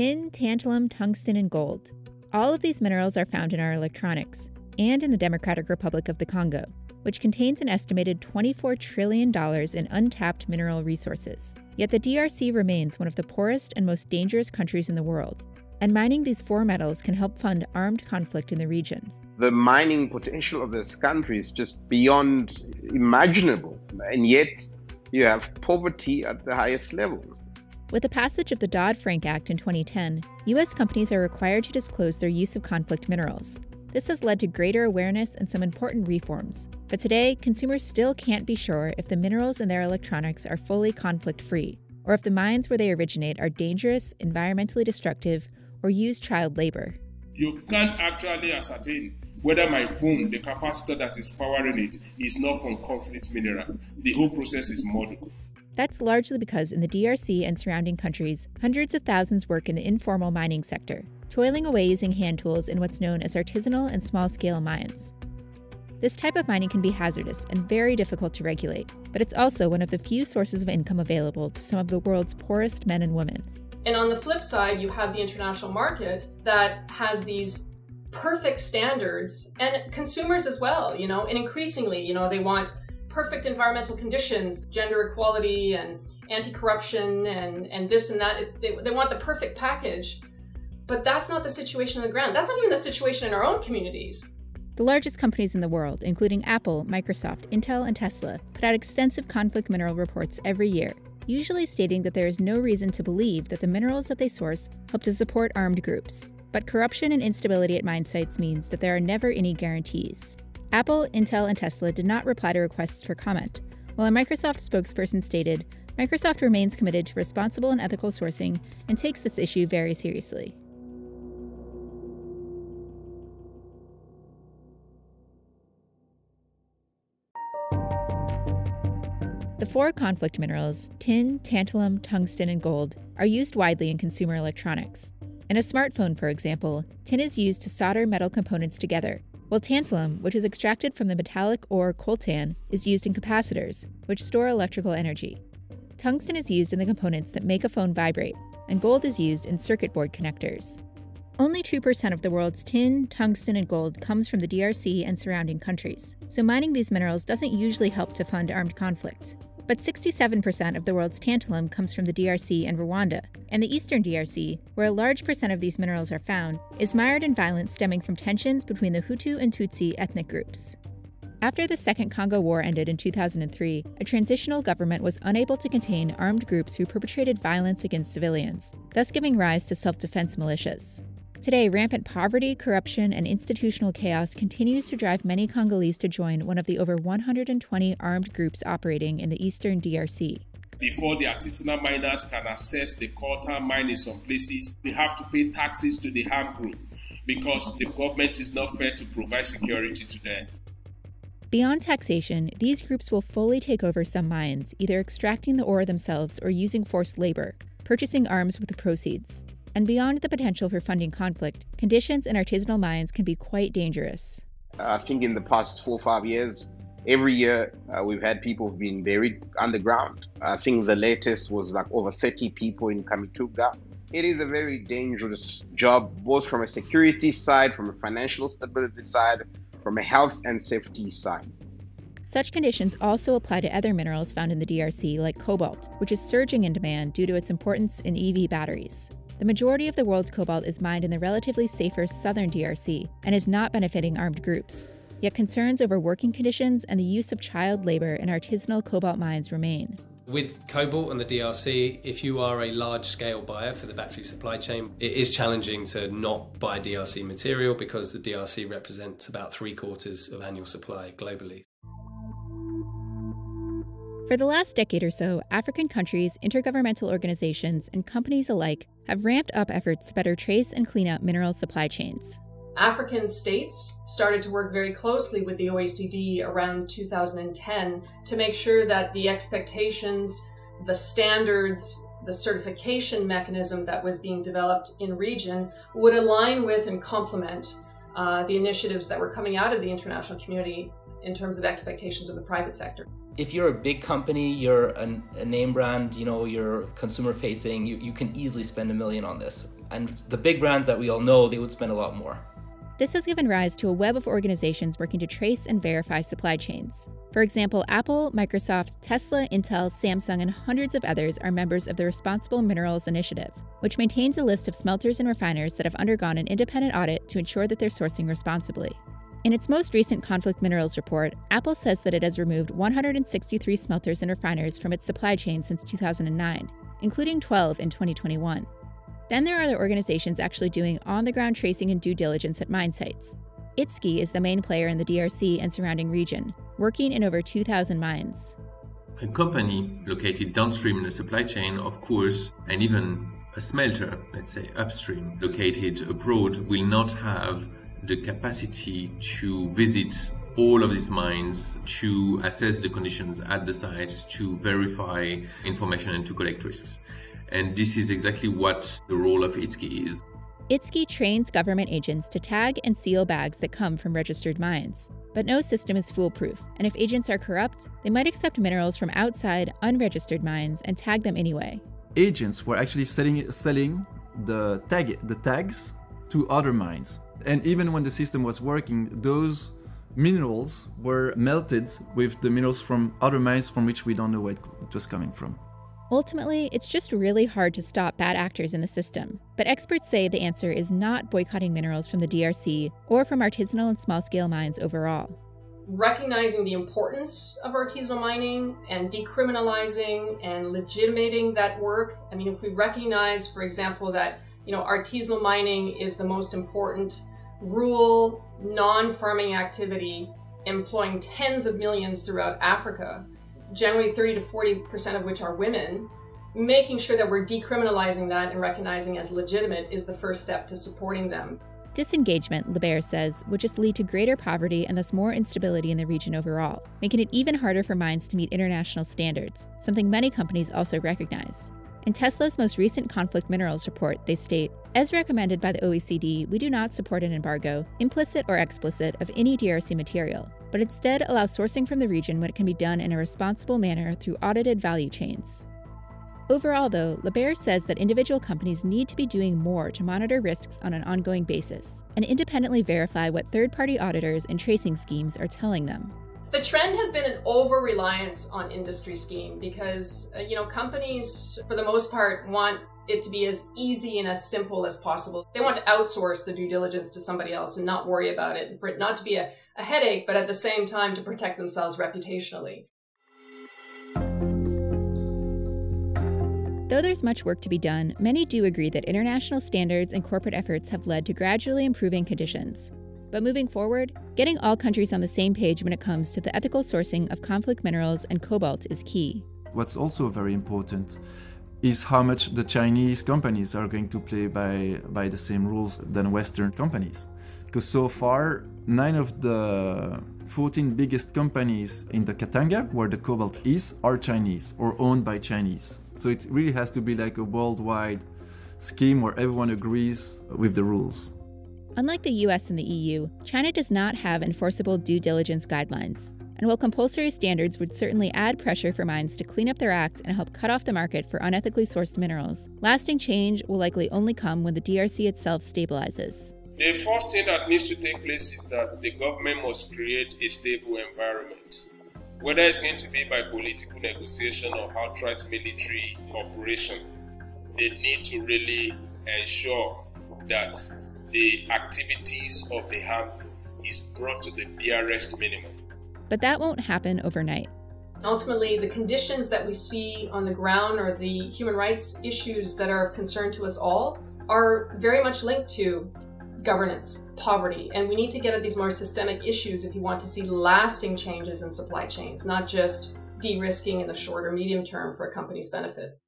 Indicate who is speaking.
Speaker 1: tin, tantalum, tungsten, and gold. All of these minerals are found in our electronics and in the Democratic Republic of the Congo, which contains an estimated $24 trillion in untapped mineral resources. Yet the DRC remains one of the poorest and most dangerous countries in the world, and mining these four metals can help fund armed conflict in the region.
Speaker 2: The mining potential of this country is just beyond imaginable, and yet you have poverty at the highest level.
Speaker 1: With the passage of the Dodd Frank Act in 2010, U.S. companies are required to disclose their use of conflict minerals. This has led to greater awareness and some important reforms. But today, consumers still can't be sure if the minerals in their electronics are fully conflict free, or if the mines where they originate are dangerous, environmentally destructive, or use child labor.
Speaker 3: You can't actually ascertain whether my phone, the capacitor that is powering it, is not from conflict mineral. The whole process is muddy.
Speaker 1: That's largely because in the DRC and surrounding countries, hundreds of thousands work in the informal mining sector, toiling away using hand tools in what's known as artisanal and small scale mines. This type of mining can be hazardous and very difficult to regulate, but it's also one of the few sources of income available to some of the world's poorest men and women.
Speaker 4: And on the flip side, you have the international market that has these perfect standards and consumers as well, you know, and increasingly, you know, they want perfect environmental conditions, gender equality and anti-corruption and, and this and that. They, they want the perfect package. But that's not the situation on the ground. That's not even the situation in our own communities.
Speaker 1: The largest companies in the world, including Apple, Microsoft, Intel, and Tesla, put out extensive conflict mineral reports every year, usually stating that there is no reason to believe that the minerals that they source help to support armed groups. But corruption and instability at mine sites means that there are never any guarantees. Apple, Intel, and Tesla did not reply to requests for comment, while a Microsoft spokesperson stated Microsoft remains committed to responsible and ethical sourcing and takes this issue very seriously. The four conflict minerals, tin, tantalum, tungsten, and gold, are used widely in consumer electronics. In a smartphone, for example, tin is used to solder metal components together, while tantalum, which is extracted from the metallic ore coltan, is used in capacitors, which store electrical energy. Tungsten is used in the components that make a phone vibrate, and gold is used in circuit board connectors. Only 2% of the world's tin, tungsten, and gold comes from the DRC and surrounding countries, so mining these minerals doesn't usually help to fund armed conflicts. But 67% of the world's tantalum comes from the DRC and Rwanda, and the eastern DRC, where a large percent of these minerals are found, is mired in violence stemming from tensions between the Hutu and Tutsi ethnic groups. After the Second Congo War ended in 2003, a transitional government was unable to contain armed groups who perpetrated violence against civilians, thus giving rise to self defense militias. Today, rampant poverty, corruption, and institutional chaos continues to drive many Congolese to join one of the over 120 armed groups operating in the eastern DRC.
Speaker 3: Before the artisanal miners can access the coltan mine in some places, they have to pay taxes to the armed group because the government is not fair to provide security to them.
Speaker 1: Beyond taxation, these groups will fully take over some mines, either extracting the ore themselves or using forced labor, purchasing arms with the proceeds. And beyond the potential for funding conflict, conditions in artisanal mines can be quite dangerous.
Speaker 2: I think in the past four or five years, every year uh, we've had people who've been buried underground. I think the latest was like over 30 people in Kamituga. It is a very dangerous job, both from a security side, from a financial stability side, from a health and safety side.
Speaker 1: Such conditions also apply to other minerals found in the DRC, like cobalt, which is surging in demand due to its importance in EV batteries. The majority of the world's cobalt is mined in the relatively safer southern DRC and is not benefiting armed groups. Yet concerns over working conditions and the use of child labor in artisanal cobalt mines remain.
Speaker 5: With cobalt and the DRC, if you are a large scale buyer for the battery supply chain, it is challenging to not buy DRC material because the DRC represents about three quarters of annual supply globally.
Speaker 1: For the last decade or so, African countries, intergovernmental organizations, and companies alike have ramped up efforts to better trace and clean up mineral supply chains.
Speaker 4: African states started to work very closely with the OECD around 2010 to make sure that the expectations, the standards, the certification mechanism that was being developed in region would align with and complement uh, the initiatives that were coming out of the international community in terms of expectations of the private sector.
Speaker 6: If you're a big company, you're a, a name brand, you know, you're consumer facing, you, you can easily spend a million on this. And the big brands that we all know, they would spend a lot more.
Speaker 1: This has given rise to a web of organizations working to trace and verify supply chains. For example, Apple, Microsoft, Tesla, Intel, Samsung, and hundreds of others are members of the Responsible Minerals Initiative, which maintains a list of smelters and refiners that have undergone an independent audit to ensure that they're sourcing responsibly. In its most recent conflict minerals report, Apple says that it has removed 163 smelters and refiners from its supply chain since 2009, including 12 in 2021. Then there are the organizations actually doing on the ground tracing and due diligence at mine sites. ITSCI is the main player in the DRC and surrounding region, working in over 2,000 mines.
Speaker 7: A company located downstream in the supply chain, of course, and even a smelter, let's say upstream, located abroad, will not have the capacity to visit all of these mines to assess the conditions at the sites, to verify information and to collect risks. And this is exactly what the role of ITSCI is.
Speaker 1: ITSCI trains government agents to tag and seal bags that come from registered mines. But no system is foolproof, and if agents are corrupt, they might accept minerals from outside unregistered mines and tag them anyway.
Speaker 8: Agents were actually selling, selling the, tag, the tags to other mines and even when the system was working, those minerals were melted with the minerals from other mines from which we don't know where it was coming from.
Speaker 1: Ultimately, it's just really hard to stop bad actors in the system. But experts say the answer is not boycotting minerals from the DRC or from artisanal and small scale mines overall.
Speaker 4: Recognizing the importance of artisanal mining and decriminalizing and legitimating that work. I mean, if we recognize, for example, that you know artisanal mining is the most important rural, non farming activity employing tens of millions throughout Africa, generally 30 to 40% of which are women, making sure that we're decriminalizing that and recognizing as legitimate is the first step to supporting them.
Speaker 1: Disengagement, Lebert says, would just lead to greater poverty and thus more instability in the region overall, making it even harder for mines to meet international standards, something many companies also recognize. In Tesla's most recent conflict minerals report, they state As recommended by the OECD, we do not support an embargo, implicit or explicit, of any DRC material, but instead allow sourcing from the region when it can be done in a responsible manner through audited value chains. Overall, though, Lebert says that individual companies need to be doing more to monitor risks on an ongoing basis and independently verify what third party auditors and tracing schemes are telling them.
Speaker 4: The trend has been an over reliance on industry scheme because, uh, you know, companies, for the most part, want it to be as easy and as simple as possible. They want to outsource the due diligence to somebody else and not worry about it, and for it not to be a, a headache, but at the same time to protect themselves reputationally.
Speaker 1: Though there's much work to be done, many do agree that international standards and corporate efforts have led to gradually improving conditions. But moving forward, getting all countries on the same page when it comes to the ethical sourcing of conflict minerals and cobalt is key.
Speaker 8: What's also very important is how much the Chinese companies are going to play by, by the same rules than Western companies. Because so far, nine of the 14 biggest companies in the Katanga, where the cobalt is, are Chinese or owned by Chinese. So it really has to be like a worldwide scheme where everyone agrees with the rules.
Speaker 1: Unlike the US and the EU, China does not have enforceable due diligence guidelines. And while compulsory standards would certainly add pressure for mines to clean up their act and help cut off the market for unethically sourced minerals, lasting change will likely only come when the DRC itself stabilizes.
Speaker 3: The first thing that needs to take place is that the government must create a stable environment. Whether it's going to be by political negotiation or outright military operation, they need to really ensure that the activities of the HAMP is brought to the barest minimum.
Speaker 1: But that won't happen overnight.
Speaker 4: Ultimately, the conditions that we see on the ground or the human rights issues that are of concern to us all are very much linked to governance, poverty, and we need to get at these more systemic issues if you want to see lasting changes in supply chains, not just de risking in the short or medium term for a company's benefit.